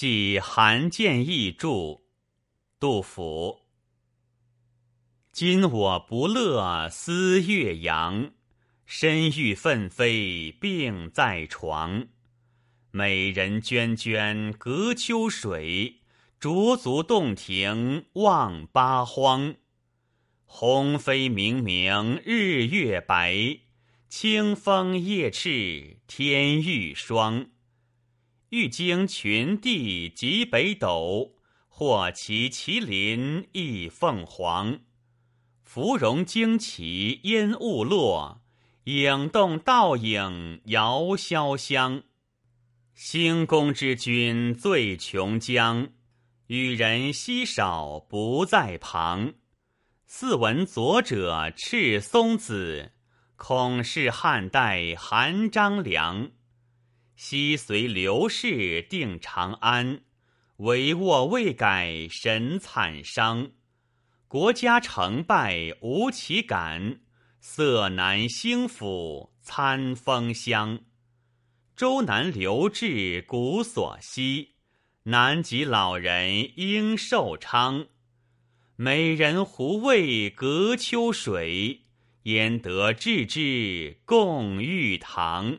即韩建义著。杜甫。今我不乐思岳阳，身欲奋飞病在床。美人涓涓隔秋水，濯足洞庭望八荒。鸿飞明明日月白，清风夜翅天欲霜。欲经群帝极北斗，或骑麒麟亦凤凰。芙蓉旌旗烟雾落，影动倒影遥潇湘。兴宫之君醉琼浆，与人稀少不在旁。似闻左者赤松子，恐是汉代韩张良。昔随刘氏定长安，帷幄未改神惨伤。国家成败无其感，色难兴复餐风香。周南留至古所稀，南极老人应寿昌。美人胡为隔秋水，焉得置之共玉堂。